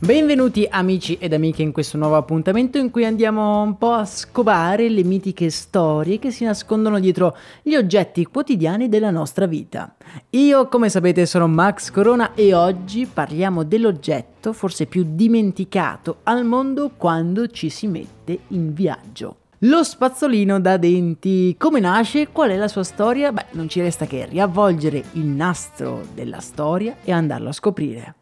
Benvenuti amici ed amiche in questo nuovo appuntamento in cui andiamo un po' a scovare le mitiche storie che si nascondono dietro gli oggetti quotidiani della nostra vita. Io, come sapete, sono Max Corona e oggi parliamo dell'oggetto forse più dimenticato al mondo quando ci si mette in viaggio. Lo spazzolino da denti. Come nasce? Qual è la sua storia? Beh, non ci resta che riavvolgere il nastro della storia e andarlo a scoprire.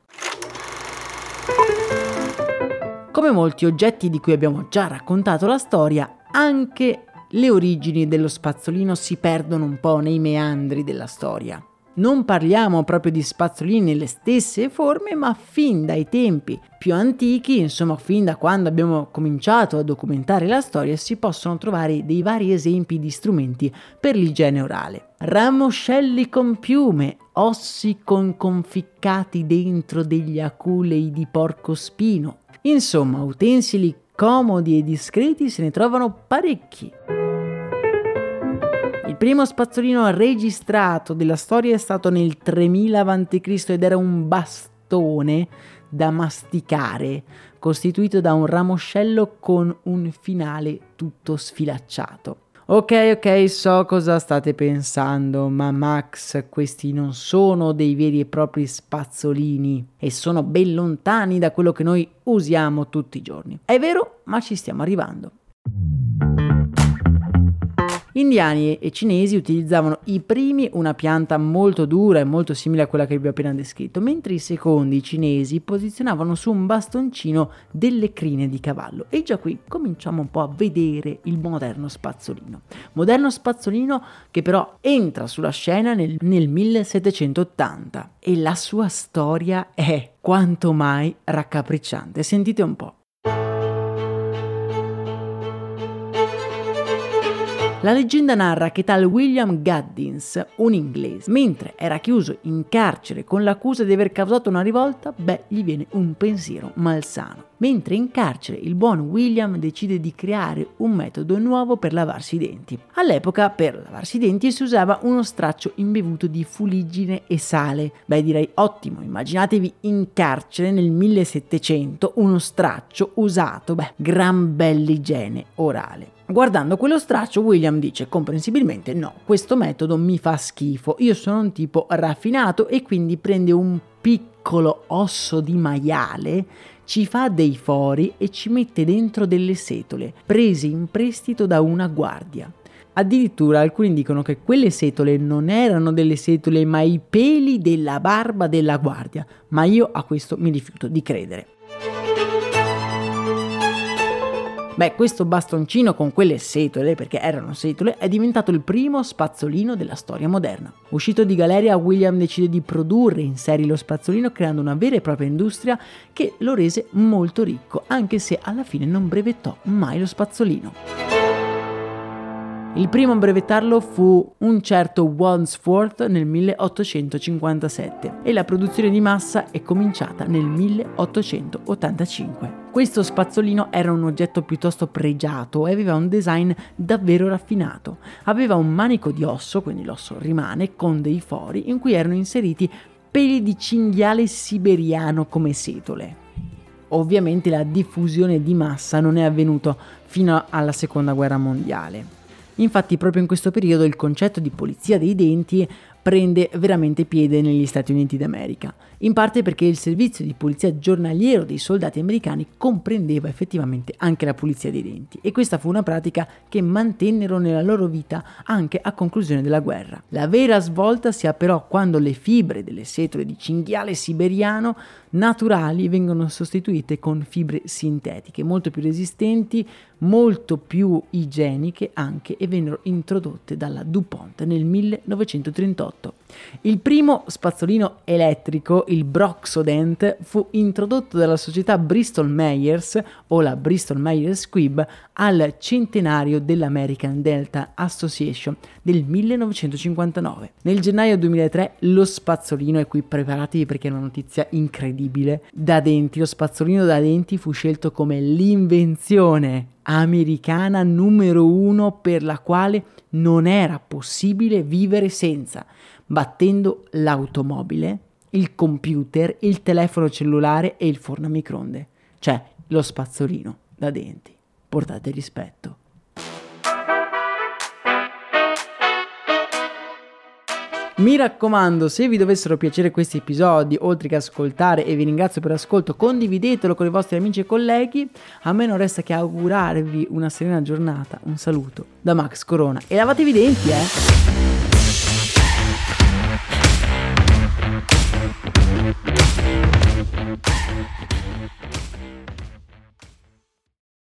Come molti oggetti di cui abbiamo già raccontato la storia, anche le origini dello spazzolino si perdono un po' nei meandri della storia non parliamo proprio di spazzolini nelle stesse forme, ma fin dai tempi più antichi, insomma fin da quando abbiamo cominciato a documentare la storia, si possono trovare dei vari esempi di strumenti per l'igiene orale. Ramoscelli con piume, ossi con conficcati dentro degli aculei di porcospino. Insomma, utensili comodi e discreti se ne trovano parecchi. Il primo spazzolino registrato della storia è stato nel 3000 a.C. ed era un bastone da masticare, costituito da un ramoscello con un finale tutto sfilacciato. Ok, ok, so cosa state pensando, ma Max, questi non sono dei veri e propri spazzolini e sono ben lontani da quello che noi usiamo tutti i giorni. È vero, ma ci stiamo arrivando. Indiani e cinesi utilizzavano i primi una pianta molto dura e molto simile a quella che vi ho appena descritto, mentre i secondi, i cinesi, posizionavano su un bastoncino delle crine di cavallo. E già qui cominciamo un po' a vedere il moderno spazzolino. Moderno spazzolino che però entra sulla scena nel, nel 1780 e la sua storia è quanto mai raccapricciante. Sentite un po'. La leggenda narra che tal William Gaddins, un inglese, mentre era chiuso in carcere con l'accusa di aver causato una rivolta, beh, gli viene un pensiero malsano. Mentre in carcere il buon William decide di creare un metodo nuovo per lavarsi i denti. All'epoca per lavarsi i denti si usava uno straccio imbevuto di fuliggine e sale. Beh, direi ottimo, immaginatevi in carcere nel 1700 uno straccio usato, beh, gran bell'igiene orale. Guardando quello straccio, William dice comprensibilmente no, questo metodo mi fa schifo, io sono un tipo raffinato e quindi prende un piccolo osso di maiale, ci fa dei fori e ci mette dentro delle setole, prese in prestito da una guardia. Addirittura alcuni dicono che quelle setole non erano delle setole ma i peli della barba della guardia, ma io a questo mi rifiuto di credere. Beh, questo bastoncino con quelle setole, perché erano setole, è diventato il primo spazzolino della storia moderna. Uscito di galleria, William decide di produrre in serie lo spazzolino creando una vera e propria industria che lo rese molto ricco, anche se alla fine non brevettò mai lo spazzolino. Il primo a brevettarlo fu un certo Wandsworth nel 1857 e la produzione di massa è cominciata nel 1885. Questo spazzolino era un oggetto piuttosto pregiato e aveva un design davvero raffinato. Aveva un manico di osso, quindi l'osso rimane, con dei fori in cui erano inseriti peli di cinghiale siberiano come setole. Ovviamente la diffusione di massa non è avvenuta fino alla seconda guerra mondiale. Infatti proprio in questo periodo il concetto di polizia dei denti prende veramente piede negli Stati Uniti d'America, in parte perché il servizio di polizia giornaliero dei soldati americani comprendeva effettivamente anche la pulizia dei denti e questa fu una pratica che mantennero nella loro vita anche a conclusione della guerra. La vera svolta si ha però quando le fibre delle setole di cinghiale siberiano naturali vengono sostituite con fibre sintetiche molto più resistenti, molto più igieniche anche e vennero introdotte dalla DuPont nel 1938. Il primo spazzolino elettrico, il Broxodent, fu introdotto dalla società Bristol Myers o la Bristol Myers Squibb al centenario dell'American Delta Association del 1959. Nel gennaio 2003 lo spazzolino, e qui preparatevi perché è una notizia incredibile, da denti, lo spazzolino da denti fu scelto come l'invenzione americana numero uno per la quale non era possibile vivere senza, battendo l'automobile, il computer, il telefono cellulare e il forno a microonde, cioè lo spazzolino da denti. Portate rispetto. Mi raccomando, se vi dovessero piacere questi episodi, oltre che ascoltare, e vi ringrazio per l'ascolto, condividetelo con i vostri amici e colleghi. A me non resta che augurarvi una serena giornata. Un saluto da Max Corona. E lavatevi i denti, eh!